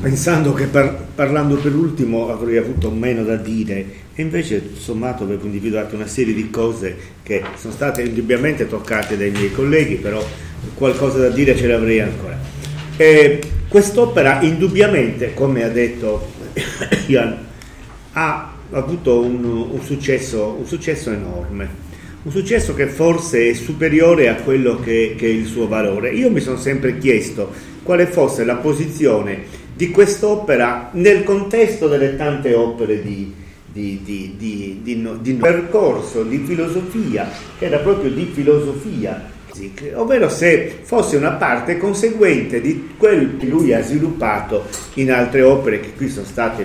Pensando che par- parlando per ultimo avrei avuto meno da dire, e invece sommato avevo individuato una serie di cose che sono state indubbiamente toccate dai miei colleghi, però qualcosa da dire ce l'avrei ancora. E quest'opera indubbiamente, come ha detto Ian, ha avuto un, un, successo, un, successo, enorme, un successo che forse è superiore a quello che, che è il suo valore. Io mi sono sempre chiesto quale fosse la posizione di quest'opera nel contesto delle tante opere di, di, di, di, di percorso, di filosofia, che era proprio di filosofia. Ovvero se fosse una parte conseguente di quel che lui ha sviluppato in altre opere che qui sono state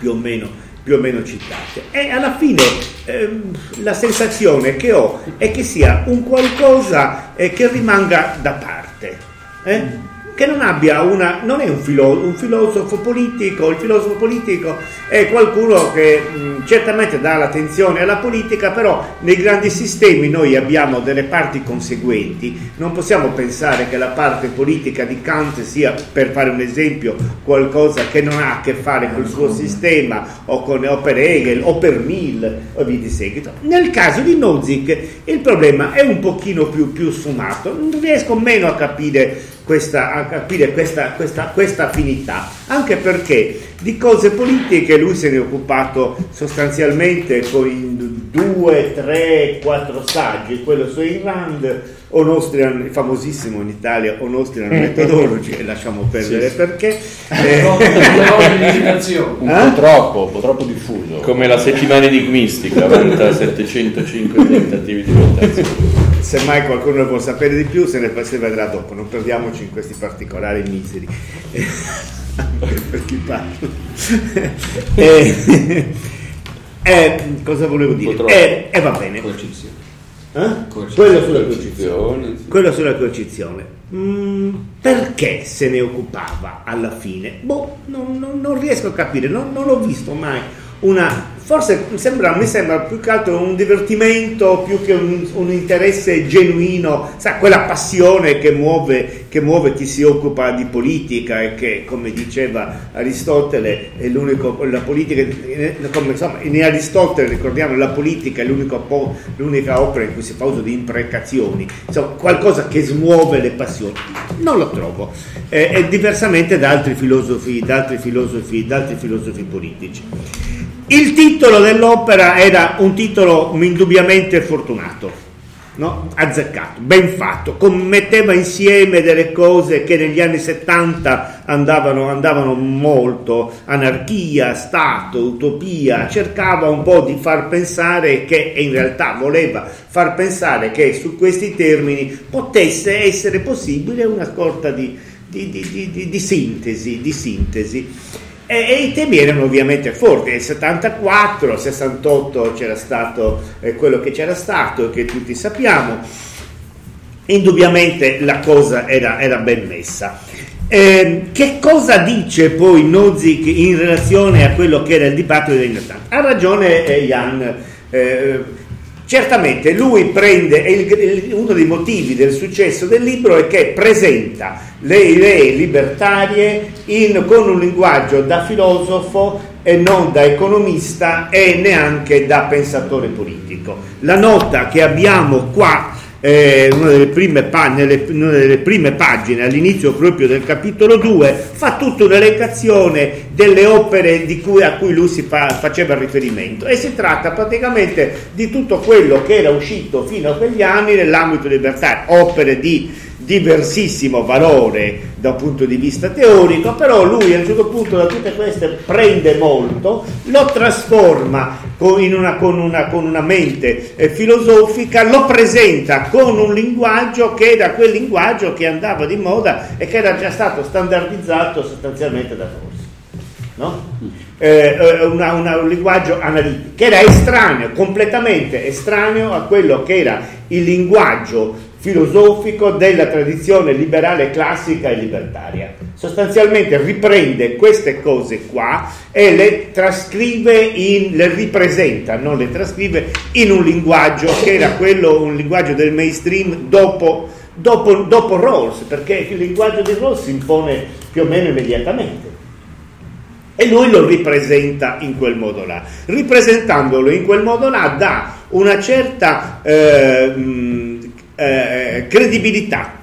più o meno, più o meno citate. E alla fine ehm, la sensazione che ho è che sia un qualcosa eh, che rimanga da parte. Eh? Che non abbia una, non è un, filo, un, filosofo politico, il filosofo politico è qualcuno che mh, certamente dà l'attenzione alla politica, però nei grandi sistemi noi abbiamo delle parti conseguenti, non possiamo pensare che la parte politica di Kant sia, per fare un esempio, qualcosa che non ha a che fare col suo sistema o, con, o per Hegel o per Mill o via di seguito. Nel caso di Nozick il problema è un pochino più, più sfumato, non riesco meno a capire questa, a capire questa, questa, questa affinità, anche perché di cose politiche lui se ne è occupato sostanzialmente con due, tre, quattro saggi, quello su Iran, On Austrian, famosissimo in Italia, On Austrian Methodology, e lasciamo perdere sì. perché... Eh, un po' troppo, un po' troppo diffuso. Come la settimana enigmistica, vanta 705 tentativi di votazione se mai qualcuno vuole sapere di più se ne vedrà dopo, non perdiamoci in questi particolari miseri per chi parla. eh, eh, cosa volevo dire? Eh, eh, va bene. Eh? Quello sulla coercizione. Quello sulla coercizione. Mm, perché se ne occupava alla fine? Boh, non, non, non riesco a capire, non, non l'ho visto mai una forse sembra, mi sembra più che altro un divertimento più che un, un interesse genuino, sa, quella passione che muove, che muove, chi si occupa di politica e che, come diceva Aristotele, la politica, come, insomma, in Aristotele ricordiamo la politica è po', l'unica opera in cui si fa uso di imprecazioni, insomma, qualcosa che smuove le passioni. Non lo trovo, eh, è diversamente da altri filosofi, da altri filosofi, da altri filosofi politici. Il titolo dell'opera era un titolo indubbiamente fortunato, no? azzeccato, ben fatto, metteva insieme delle cose che negli anni 70 andavano, andavano molto, anarchia, Stato, utopia, cercava un po' di far pensare che, e in realtà voleva far pensare che su questi termini potesse essere possibile una sorta di, di, di, di sintesi. Di sintesi. E, e, i temi erano ovviamente forti, nel 74, nel 68 c'era stato eh, quello che c'era stato, che tutti sappiamo, indubbiamente la cosa era, era ben messa. Eh, che cosa dice poi Nozick in relazione a quello che era il dibattito degli anni 80? Ha ragione eh, Jan. Eh, Certamente lui prende, uno dei motivi del successo del libro è che presenta le idee libertarie in, con un linguaggio da filosofo e non da economista e neanche da pensatore politico. La nota che abbiamo qua eh, una, delle prime, nelle, una delle prime pagine, all'inizio proprio del capitolo 2, fa tutta un'elencazione delle opere cui, a cui lui si fa, faceva riferimento. E si tratta praticamente di tutto quello che era uscito fino a quegli anni nell'ambito libertario, opere di diversissimo valore da un punto di vista teorico, però lui a un certo punto da tutte queste prende molto, lo trasforma con, una, con, una, con una, mente eh, filosofica, lo presenta con un linguaggio che era quel linguaggio che andava di moda e che era già stato standardizzato sostanzialmente da Rossi. No? Eh, eh, una, una, un linguaggio analitico che era estraneo, completamente estraneo a quello che era il linguaggio filosofico della tradizione liberale classica e libertaria. Sostanzialmente riprende queste cose qua e le trascrive, in, le ripresenta, non le trascrive in un linguaggio che era quello, un linguaggio del mainstream dopo, dopo, dopo Rawls, perché il linguaggio di Rawls si impone più o meno immediatamente. E lui lo ripresenta in quel modo là. Ripresentandolo in quel modo là dà una certa eh, eh, credibilità,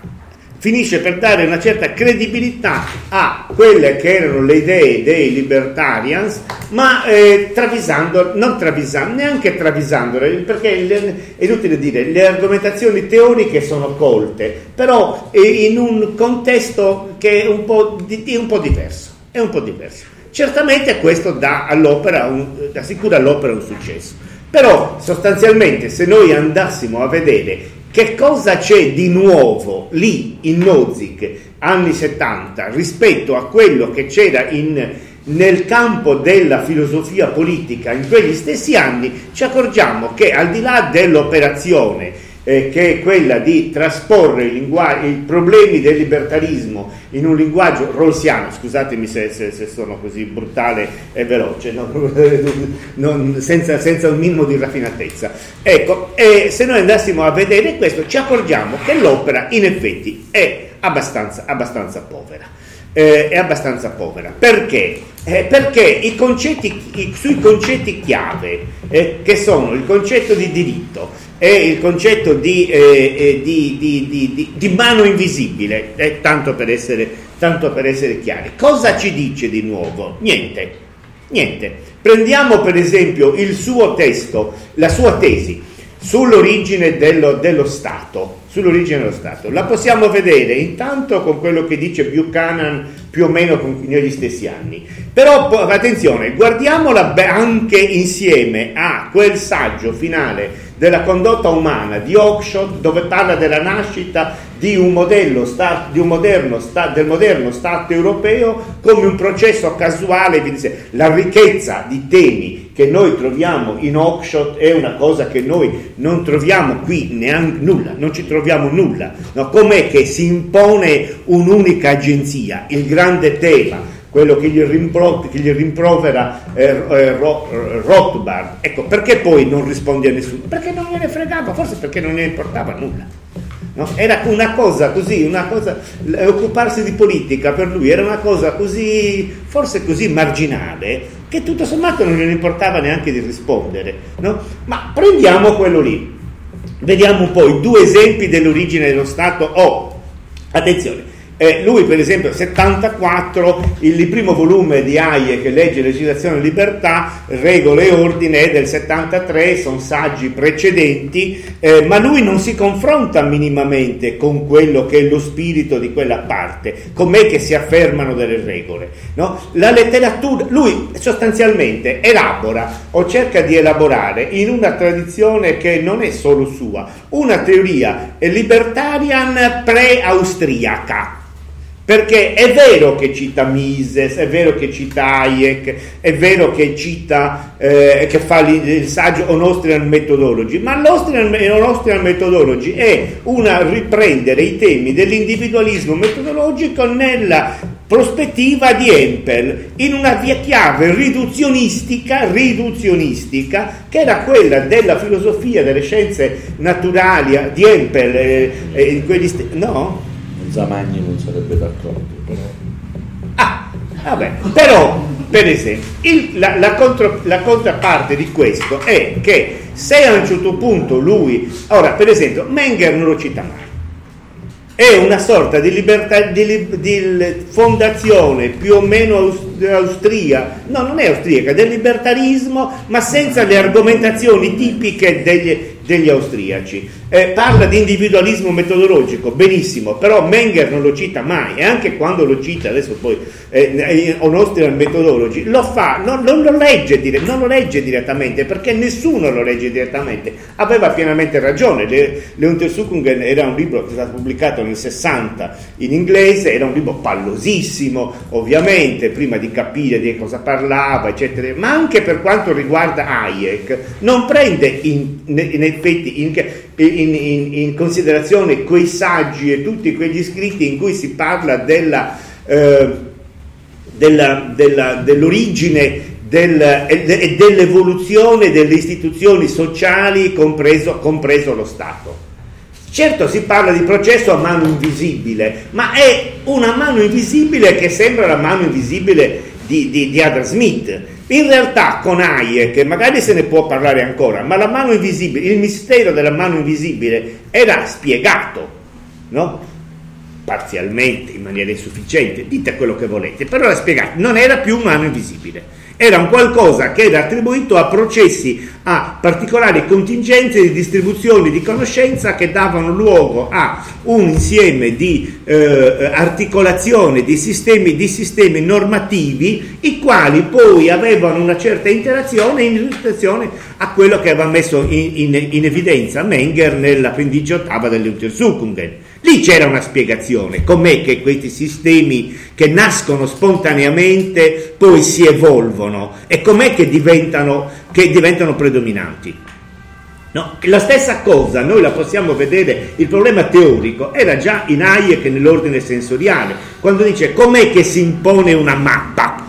finisce per dare una certa credibilità a quelle che erano le idee dei libertarians, ma eh, travisando, non travisando, neanche travisandole, perché è inutile dire, le argomentazioni teoriche sono colte, però in un contesto che è un po', di, un po diverso, è un po' diverso. Certamente questo dà all'opera, un, assicura all'opera un successo. Però sostanzialmente se noi andassimo a vedere che cosa c'è di nuovo lì in Nozick anni 70 rispetto a quello che c'era in, nel campo della filosofia politica in quegli stessi anni, ci accorgiamo che al di là dell'operazione eh, che è quella di trasporre i, lingu- i, problemi del libertarismo in un linguaggio rawlsiano, scusatemi se, se, se, sono così brutale e veloce, no? non, senza, senza, un minimo di raffinatezza. Ecco, e se noi andassimo a vedere questo ci accorgiamo che l'opera in effetti è abbastanza, abbastanza povera. Eh, è abbastanza povera. Perché? Eh, perché i concetti, i, sui concetti chiave, eh, che sono il concetto di diritto, è il concetto di, eh, eh di, di, di mano invisibile, eh, tanto, per essere, tanto per essere chiari. Cosa ci dice di nuovo? Niente, niente. Prendiamo per esempio il suo testo, la sua tesi sull'origine dello, dello Stato, sull'origine dello Stato. La possiamo vedere intanto con quello che dice Buchanan più o meno negli stessi anni. Però attenzione, guardiamola anche insieme a quel saggio finale della condotta umana di Oakeshott dove parla della nascita di un modello sta, di un moderno sta, del moderno Stato europeo come un processo casuale, la ricchezza di temi che noi troviamo in Oakeshott è una cosa che noi non troviamo qui neanche nulla, non ci troviamo nulla. No? Com'è che si impone un'unica agenzia? Il grande tema quello che gli, rimpro- che gli rimprovera eh, eh, Rothbard. Ecco, perché poi non risponde a nessuno? Perché non gliene fregava, forse perché non gliene importava nulla. No? Era una cosa così, una cosa, occuparsi di politica per lui era una cosa così, forse così marginale, che tutto sommato non gliene importava neanche di rispondere. No? Ma prendiamo quello lì, vediamo un po' i due esempi dell'origine dello Stato. Oh, attenzione, eh, lui, per esempio, 74, il primo volume di Hayek, Legge, Legislazione e Libertà, Regole e Ordine, è del 73, sono saggi precedenti, eh, ma lui non si confronta minimamente con quello che è lo spirito di quella parte, com'è che si affermano delle regole. No? La letteratura, lui sostanzialmente elabora o cerca di elaborare in una tradizione che non è solo sua, una teoria libertarian pre-austriaca perché è vero che cita Mises, è vero che cita Hayek, è vero che cita, eh, che fa il saggio On Austrian Methodology, ma l'Austrian On Methodology è una riprendere i temi dell'individualismo metodologico nella prospettiva di Empel in una via chiave riduzionistica, riduzionistica che era quella della filosofia delle scienze naturali di Empel eh, eh, st- no? Zamagni non sarebbe d'accordo. Però. Ah, vabbè, però per esempio il, la, la, contro, la, contraparte di questo è che se a un certo punto lui, ora per esempio Menger non lo cita mai, è una sorta di, libertà, di, di fondazione più o meno austriaca, no non è austriaca, del libertarismo ma senza le argomentazioni tipiche degli, degli austriaci. Eh, parla di individualismo metodologico, benissimo, però Menger non lo cita mai e anche quando lo cita, adesso poi eh, on Austrian Methodology, lo fa, non, non, lo legge, non, lo legge, direttamente perché nessuno lo legge direttamente. Aveva pienamente ragione, Le, Le Untersuchungen era un libro che è stato pubblicato nel 60 in inglese, era un libro pallosissimo, ovviamente, prima di capire di cosa parlava, eccetera, ma anche per quanto riguarda Hayek, non prende in, nei effetti in, in, in, in, considerazione quei saggi e tutti quegli scritti in cui si parla della, eh, della, della, dell'origine del, e dell'evoluzione delle istituzioni sociali, compreso, compreso lo Stato. Certo si parla di processo a mano invisibile, ma è una mano invisibile che sembra la mano invisibile di, di, di Adam Smith. In realtà con Hayek magari se ne può parlare ancora, ma la mano invisibile, il mistero della mano invisibile era spiegato, no? parzialmente, in maniera insufficiente, dite quello che volete, però era spiegato, non era più mano invisibile era un qualcosa che era attribuito a processi, a particolari contingenze di distribuzione di conoscenza che davano luogo a un insieme di eh, articolazione di sistemi, di sistemi normativi, i quali poi avevano una certa interazione in relazione a quello che aveva messo in, in, in evidenza Menger nell'appendice ottava dell'Untersuchungen Lì c'era una spiegazione, com'è che questi sistemi che nascono spontaneamente poi si evolvono e com'è che diventano, che diventano predominanti. No, la stessa cosa noi la possiamo vedere, il problema teorico era già in Hayek nell'ordine sensoriale, quando dice com'è che si impone una mappa,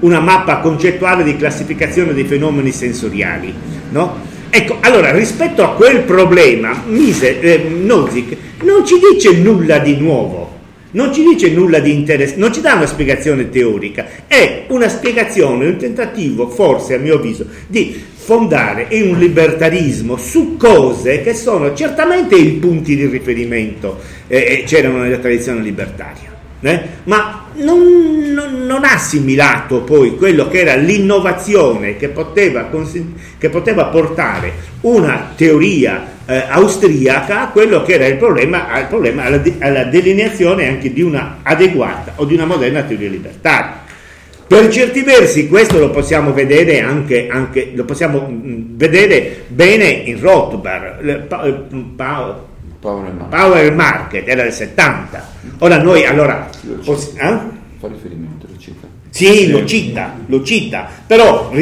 una mappa concettuale di classificazione dei fenomeni sensoriali. No? Ecco, allora rispetto a quel problema, Mise, eh, Nozick non ci dice nulla di nuovo, non ci dice nulla di interessante, non ci dà una spiegazione teorica, è una spiegazione, un tentativo, forse a mio avviso, di fondare un libertarismo su cose che sono certamente i punti di riferimento. Eh, eh c'erano nella tradizione libertaria eh? ma non, non, non, ha assimilato poi quello che era l'innovazione che poteva, che poteva portare una teoria eh, austriaca a quello che era il problema, il problema alla, alla delineazione anche di una adeguata o di una moderna teoria libertaria. Per certi versi questo lo possiamo vedere anche, anche lo possiamo mm, vedere bene in Rothbard. Pa, Power Market. Power Market era del 70. Ora noi allora... Possi- eh? Fa riferimento, lo cita. Sì, lo cita, lo cita, però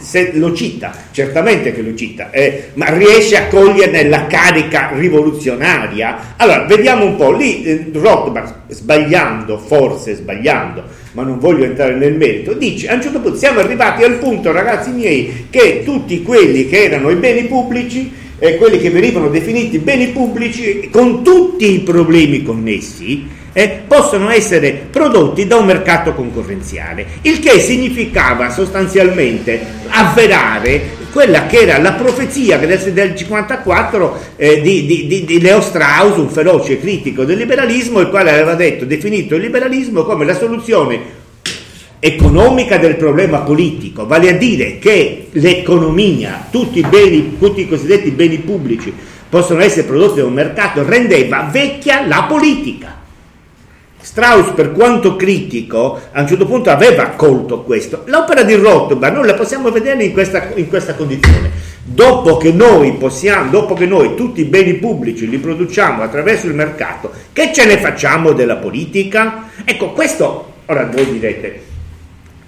se lo cita, certamente che lo cita, eh, ma riesce a coglierne la carica rivoluzionaria. Allora, vediamo un po', lì eh, Rothbard, sbagliando, forse sbagliando, ma non voglio entrare nel merito, dice a un certo punto siamo arrivati al punto, ragazzi miei, che tutti quelli che erano i beni pubblici eh, quelli che venivano definiti beni pubblici con tutti i problemi connessi eh, possono essere prodotti da un mercato concorrenziale, il che significava sostanzialmente avverare quella che era la profezia del 1954 eh, di, di, di, Leo Strauss, un feroce critico del liberalismo, il quale aveva detto, definito il liberalismo come la soluzione economica del problema politico, vale a dire che l'economia, tutti i, beni, tutti i cosiddetti beni pubblici possono essere prodotti da un mercato, rendeva vecchia la politica. Strauss, per quanto critico, a un certo punto aveva accolto questo. L'opera di Rothbard noi la possiamo vedere in questa, in questa condizione. Dopo che, possiamo, dopo che noi tutti i beni pubblici li produciamo attraverso il mercato, che ce ne facciamo della politica? Ecco, questo, ora voi direte,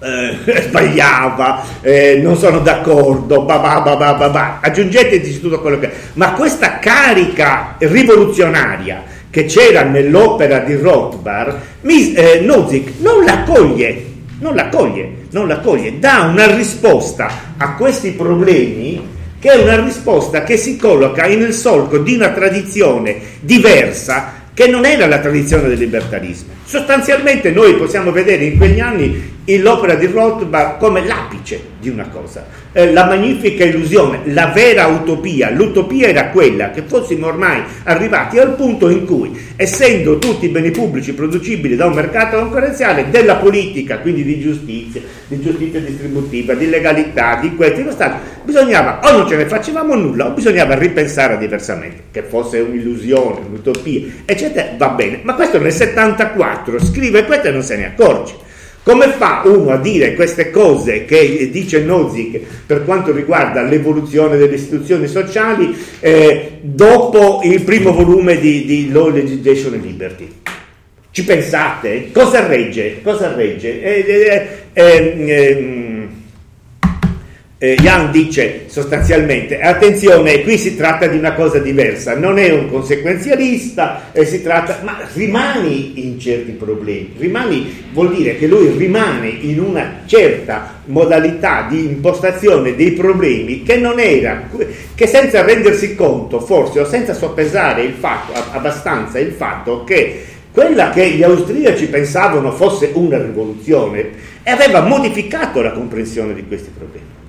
eh, sbagliava, eh, non sono d'accordo, bah bah bah bah bah aggiungeteci tutto quello che. Ma questa carica rivoluzionaria che c'era nell'opera di Rothbard, mi, eh, Nozick non la coglie, non la coglie, non la coglie, dà una risposta a questi problemi che è una risposta che si colloca nel solco di una tradizione diversa che non era la tradizione del libertarismo. Sostanzialmente noi possiamo vedere in quegli anni l'opera di Rothbard come l'apice di una cosa, eh, la magnifica illusione, la vera utopia. L'utopia era quella che fossimo ormai arrivati al punto in cui, essendo tutti beni pubblici producibili da un mercato concorrenziale, della politica, quindi di giustizia, di giustizia distributiva, di legalità, di questo, di Stato, bisognava o non ce ne facevamo nulla o bisognava ripensare diversamente, che fosse un'illusione, un'utopia, eccetera, va bene. Ma questo nel 74 scrive questo e non se ne accorge. Come fa uno a dire queste cose che dice Nozick per quanto riguarda l'evoluzione delle istituzioni sociali eh, dopo il primo volume di, di, Law, Legislation and Liberty? Ci pensate? Cosa regge? Cosa regge? Eh, eh, eh, Jan dice sostanzialmente attenzione qui si tratta di una cosa diversa. Non è un conseguenzialista eh, si tratta ma rimani in certi problemi. Rimani vuol dire che lui rimane in una certa modalità di impostazione dei problemi che non era che senza rendersi conto forse o senza soppesare il fatto abbastanza il fatto che quella che gli austriaci pensavano fosse una rivoluzione aveva modificato la comprensione di questi problemi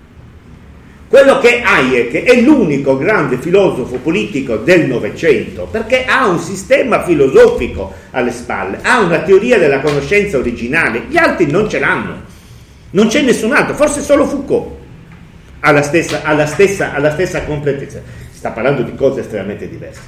quello che Hayek è l'unico grande filosofo politico del Novecento, perché ha un sistema filosofico alle spalle, ha una teoria della conoscenza originale, gli altri non ce l'hanno, non c'è nessun altro, forse solo Foucault ha la stessa, ha la stessa, ha la stessa completezza. Sta parlando di cose estremamente diverse.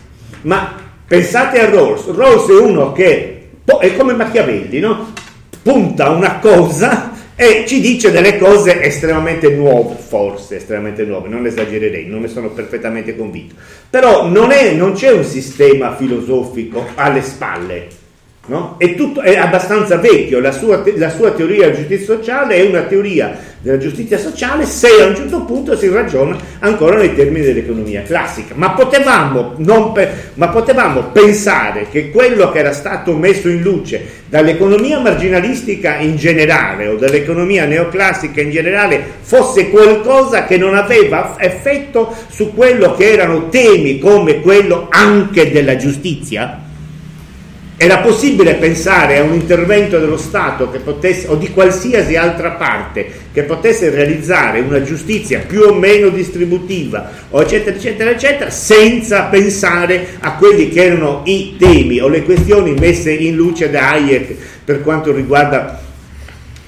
Ma pensate a Rawls, Rawls è uno che è come Machiavelli, no? punta una cosa e ci dice delle cose estremamente nuove, forse estremamente nuove, non esagererei, non ne sono perfettamente convinto. Però non, è, non c'è un sistema filosofico alle spalle No? È, tutto, è, abbastanza vecchio, la sua, la sua, teoria della giustizia sociale è una teoria della giustizia sociale se a un certo punto si ragiona ancora nei termini dell'economia classica. Ma potevamo, pe, ma potevamo pensare che quello che era stato messo in luce dall'economia marginalistica in generale o dall'economia neoclassica in generale fosse qualcosa che non aveva effetto su quello che erano temi come quello anche della giustizia? Era possibile pensare a un intervento dello Stato potesse, o di qualsiasi altra parte che potesse realizzare una giustizia più o meno distributiva, eccetera, eccetera, eccetera, senza pensare a quelli che erano i temi o le questioni messe in luce da Hayek per quanto riguarda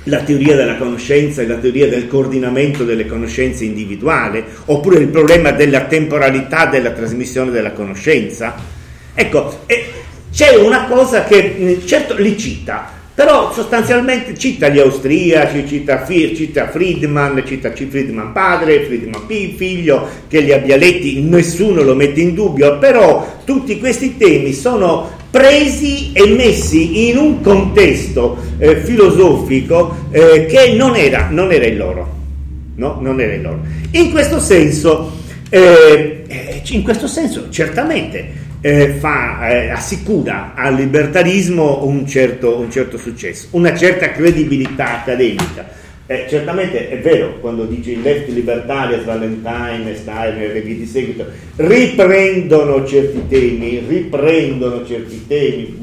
la teoria della conoscenza e la teoria del coordinamento delle conoscenze individuali, oppure il problema della temporalità della trasmissione della conoscenza. Ecco, e c'è una cosa che mm, certo li cita, però sostanzialmente cita gli austriaci, cita, cita Friedman, cita Friedman padre, Friedman figlio, che li abbia letti, nessuno lo mette in dubbio, però tutti questi temi sono presi e messi in un contesto eh, filosofico eh, che non era, non era, il loro. No? Non era il loro. In questo senso, eh, eh in questo senso certamente eh, fa, eh, assicura al libertarismo un certo, un certo, successo, una certa credibilità accademica. Eh, certamente è vero quando dice il left libertario, Valentine, Steiner e via di seguito, riprendono certi temi, riprendono certi temi,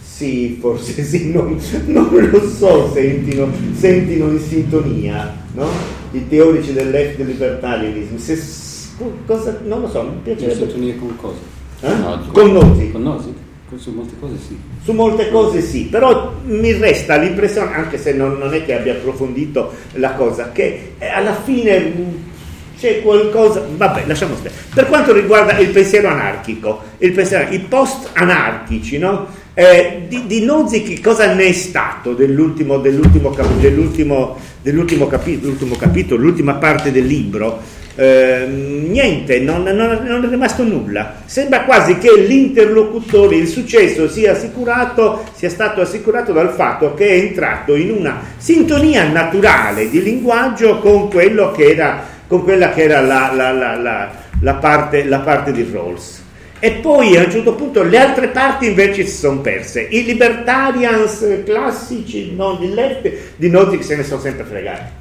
sì, forse sì, non, non lo so, sentino, sentino, in sintonia, no? I teorici del left libertarianismo, se, cosa, non lo so, mi piacerebbe... In sintonia con cosa? Eh? Con Nozick. Con Nozick? Su molte cose sì. Su molte cose sì, però mi resta l'impressione, anche se non, non è che abbia approfondito la cosa, che eh, alla fine mm, c'è qualcosa, vabbè, lasciamo stare. Per quanto riguarda il pensiero anarchico, il pensiero, i post anarchici, no? Eh, di, di Nozick cosa ne è stato dell'ultimo, dell'ultimo, dell'ultimo, dell'ultimo, capitolo, l'ultimo capitolo, l'ultima parte del libro? Eh, niente, non, non, non, è rimasto nulla. Sembra quasi che l'interlocutore, il successo sia assicurato, sia stato assicurato dal fatto che è entrato in una sintonia naturale di linguaggio con, che era, con quella che era la, la, la, la parte, parte di Rawls. E poi a un certo punto le altre parti invece si sono perse. I libertarians classici, non di left, di Nozick se ne sono sempre fregati.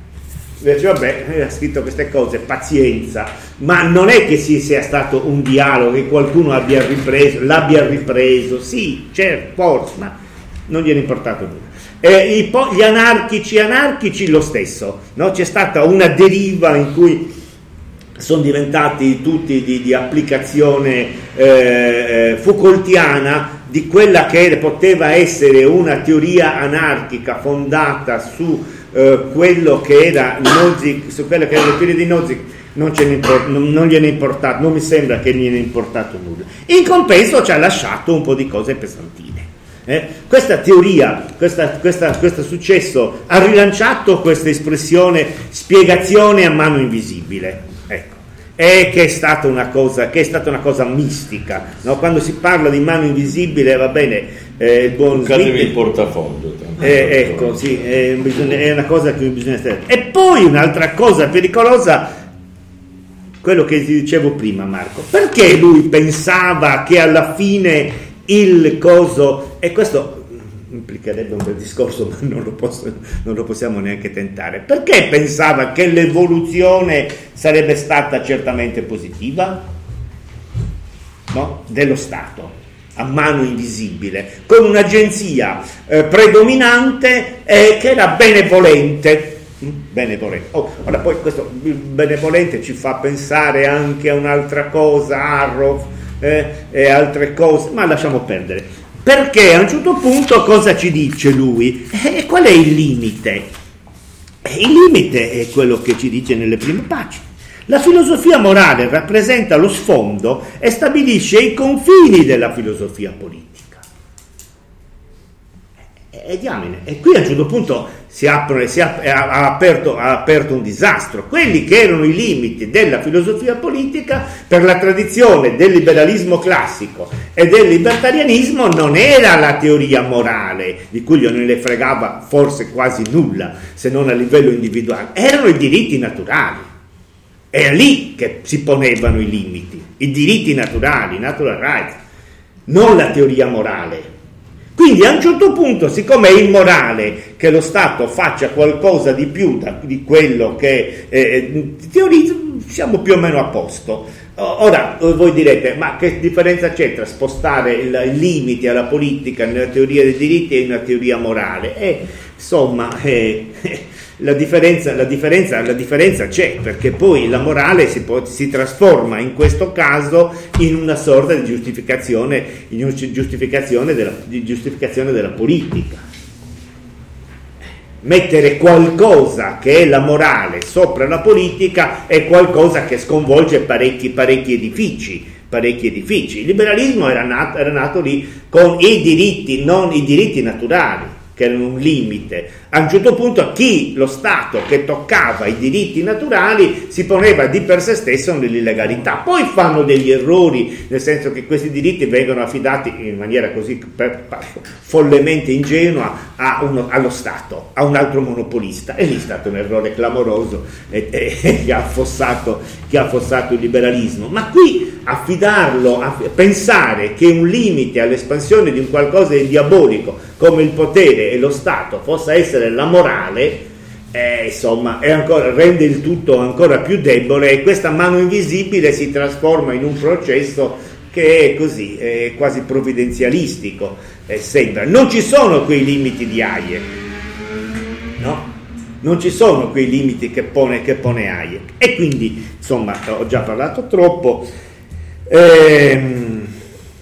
Invece, vabbè, ha scritto queste cose, pazienza, ma non è che ci sia stato un dialogo, che qualcuno abbia ripreso, l'abbia ripreso, sì, certo, forse, ma non gliene è importato nulla. Eh, gli anarchici anarchici lo stesso, no? c'è stata una deriva in cui sono diventati tutti di, di applicazione eh, eh Foucaultiana di quella che poteva essere una teoria anarchica fondata su eh, quello che era Nozick, su quello che era il periodo di Nozick non, import- non, non, importato, non mi sembra che gliene importato nulla. In compenso ci ha lasciato un po' di cose pesantine. Eh? Questa teoria, questo successo ha rilanciato questa espressione spiegazione a mano invisibile. Ecco. E che è stata una cosa, è stata una cosa mistica. No? Quando si parla di mano invisibile, va bene, eh, il buon Smith. il portafoglio. Eh, ecco, sì, è, è, una cosa che bisogna stare. E poi un'altra cosa pericolosa quello che ti dicevo prima Marco, perché lui pensava che alla fine il coso, e questo implicherebbe un bel discorso ma non lo, posso, non lo possiamo neanche tentare, perché pensava che l'evoluzione sarebbe stata certamente positiva? No? Dello Stato a mano invisibile, con un'agenzia eh, predominante eh, che era benevolente, benevolente. Oh, ora poi questo benevolente ci fa pensare anche a un'altra cosa, Arrow eh, e altre cose, ma lasciamo perdere. Perché a un certo punto cosa ci dice lui? E eh, qual è il limite? Il limite è quello che ci dice nelle prime pagine. La filosofia morale rappresenta lo sfondo e stabilisce i confini della filosofia politica. E, diamine, e qui a un certo punto si, apre, si ha, ha, aperto, ha, aperto, un disastro. Quelli che erano i limiti della filosofia politica per la tradizione del liberalismo classico e del libertarianismo non era la teoria morale, di cui non ne fregava forse quasi nulla, se non a livello individuale, erano i diritti naturali. Era lì che si ponevano i limiti, i diritti naturali, natural rights, non la teoria morale. Quindi a un certo punto, siccome è immorale che lo Stato faccia qualcosa di più da, di quello che eh, teorizza, siamo più o meno a posto. Ora voi direte, ma che differenza c'è tra spostare il, i limiti alla politica nella teoria dei diritti e nella teoria morale? Eh, insomma, eh, la differenza, la, differenza, la differenza, c'è perché poi la morale si, può, si, trasforma in questo caso in una sorta di giustificazione, giustificazione, della, di giustificazione della politica. Mettere qualcosa che è la morale sopra la politica è qualcosa che sconvolge parecchi, parecchi edifici parecchi edifici. Il liberalismo era nato, era nato lì con i diritti, non i diritti naturali che erano un limite. A un certo punto chi, lo Stato che toccava i diritti naturali, si poneva di per sé stesso nell'illegalità. Poi fanno degli errori, nel senso che questi diritti vengono affidati in maniera così follemente ingenua uno, allo Stato, a un altro monopolista. E lì è stato un errore clamoroso e, e, che, ha affossato, che ha affossato il liberalismo. Ma qui affidarlo, a pensare che un limite all'espansione di un qualcosa di diabolico come il potere e lo Stato possa essere la morale, eh, insomma, ancora, rende il tutto ancora più debole e questa mano invisibile si trasforma in un processo che è così, è quasi provvidenzialistico, eh, sembra. Non ci sono quei limiti di Hayek, no? Non ci sono quei limiti che pone, che pone Hayek. E quindi, insomma, ho già parlato troppo. Ehm,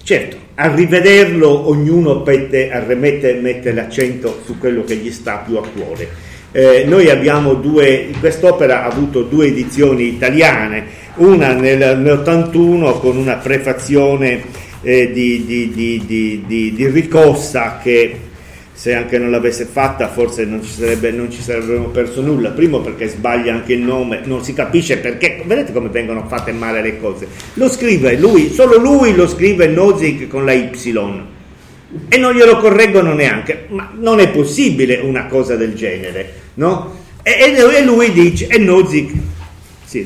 certo, a rivederlo ognuno mette, mette l'accento su quello che gli sta più a cuore. Eh, noi abbiamo due, quest'opera ha avuto due edizioni italiane, una nel, nell'81 con una prefazione eh, di, di, di, di, Ricossa che se anche non l'avesse fatta forse non ci, sarebbe, non ci sarebbero perso nulla, primo perché sbaglia anche il nome, non si capisce perché, vedete come vengono fatte male le cose, lo scrive lui, solo lui lo scrive Nozick con la Y. E non glielo correggono neanche, ma non è possibile una cosa del genere, no? E, e, e lui dice, e Nozick, sì,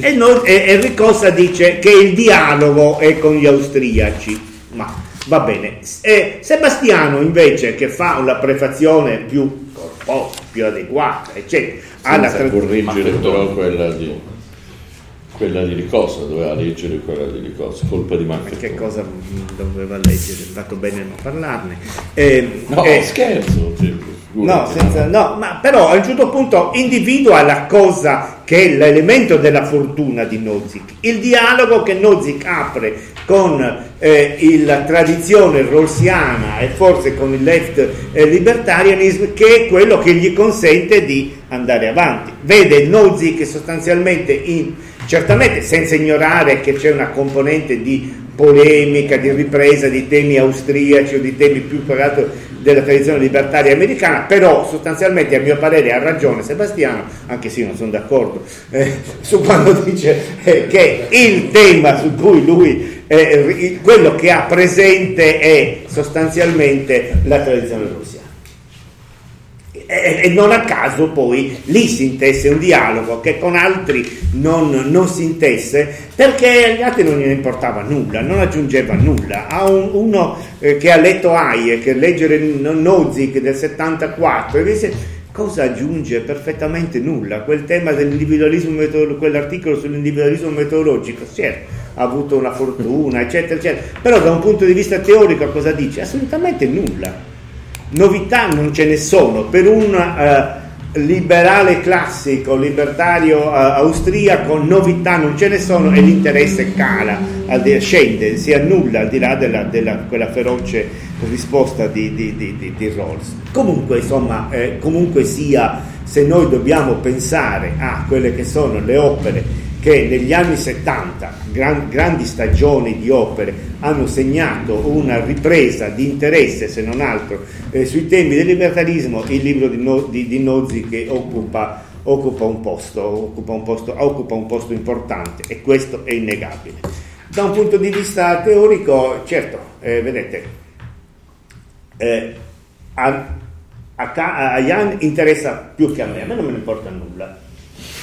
e, no, e Enricossa dice che il dialogo è con gli austriaci, ma Va bene. E Sebastiano invece che fa una prefazione più corposa, più adeguata, eccetera, alla tra... correggere però quella di quella di Ricossa, doveva leggere quella di Ricossa, colpa di Marco. Che cosa doveva leggere? È fatto bene non parlarne. Eh, no, eh, scherzo. No, senza, no, ma però a un certo punto individua la cosa che è l'elemento della fortuna di Nozick, il dialogo che Nozick apre con eh, la tradizione rossiana e forse con il left eh, libertarianism che è quello che gli consente di andare avanti. Vede Nozick sostanzialmente in Certamente senza ignorare che c'è una componente di polemica, di ripresa di temi austriaci o di temi più pagato della tradizione libertaria americana, però sostanzialmente a mio parere ha ragione Sebastiano, anche se io non sono d'accordo, eh, su quando dice eh, che il tema su cui lui, eh, quello che ha presente è sostanzialmente la tradizione russa e, non a caso poi lì si intesse un dialogo che con altri non, non si intesse perché agli altri non gliene importava nulla, non aggiungeva nulla. A un, uno eh, che ha letto Hayek, leggere Nozick del 74, dice cosa aggiunge perfettamente nulla. Quel tema dell'individualismo metodologico, quell'articolo sull'individualismo metodologico, certo, ha avuto una fortuna, eccetera, eccetera, però da un punto di vista teorico cosa dice? Assolutamente nulla novità non ce ne sono per un uh, liberale classico, libertario uh, austriaco, novità non ce ne sono e l'interesse cala, scende, si annulla al di là della, della quella feroce risposta di, di, di, di Rawls. Comunque, insomma, eh, comunque sia, se noi dobbiamo pensare a quelle che sono le opere che negli anni 70, gran, grandi stagioni di opere, hanno segnato una ripresa di interesse, se non altro, eh, sui temi del libertarismo, il libro di, no, di, di Nozzi che occupa, occupa, un posto, occupa, un posto, occupa un posto importante e questo è innegabile. Da un punto di vista teorico, certo, eh, vedete, eh, a, a, a Jan interessa più che a me, a me non me ne importa nulla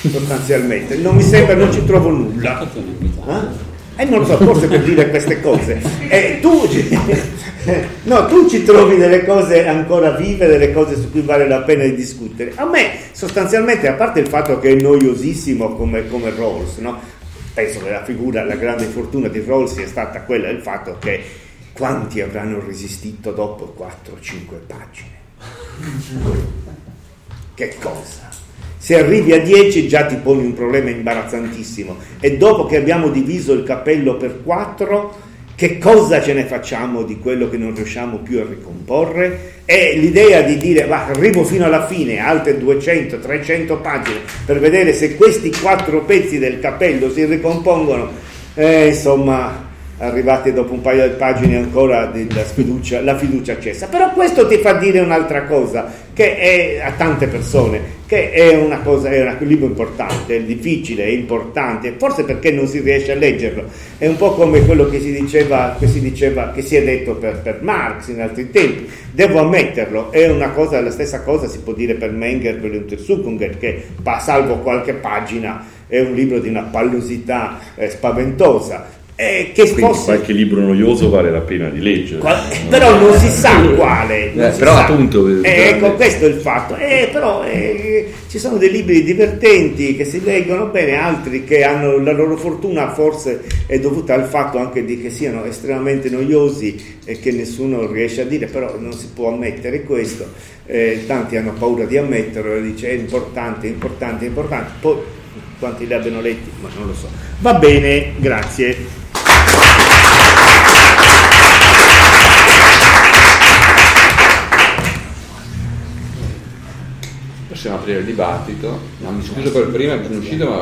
sostanzialmente. Non mi sembra, non ci trovo nulla. Eh? E non lo so, forse per dire queste cose. Eh, tu, no, tu ci trovi delle cose ancora vive, delle cose su cui vale la pena di discutere. A me, sostanzialmente, a parte il fatto che è noiosissimo come, come Rawls, no? penso che la figura, la grande fortuna di Rawls sia stata quella del fatto che quanti avranno resistito dopo 4-5 pagine? Che cosa? Se arrivi a 10 già ti poni un problema imbarazzantissimo e dopo che abbiamo diviso il cappello per 4 che cosa ce ne facciamo di quello che non riusciamo più a ricomporre? E l'idea di dire va, arrivo fino alla fine, altre 200, 300 pagine per vedere se questi quattro pezzi del cappello si ricompongono, eh, insomma, arrivati dopo un paio di pagine ancora la fiducia, la fiducia cessa. Però questo ti fa dire un'altra cosa, che è a tante persone, che è una cosa, è un libro importante, è difficile, è importante, forse perché non si riesce a leggerlo. È un po' come quello che si diceva, che si, diceva, che si è detto per, per Marx in altri tempi. Devo ammetterlo, è una cosa, la stessa cosa si può dire per Menger, per Untersuchungen, che salvo qualche pagina è un libro di una pallosità eh, spaventosa eh, che Quindi fosse... qualche libro noioso vale la pena di leggere. Qual... Però non si sa quale. Eh, però sa. appunto... Eh, ecco, questo è il fatto. Eh, però eh, ci sono dei libri divertenti che si leggono bene, altri che hanno la loro fortuna forse è dovuta al fatto anche di che siano estremamente noiosi e che nessuno riesce a dire, però non si può ammettere questo. Eh, tanti hanno paura di ammetterlo e dice è importante, è importante, è importante. Poi quanti li abbiano letti, ma non lo so. Va bene, grazie. Possiamo aprire il dibattito. No, mi scuso per prima, sono uscito ma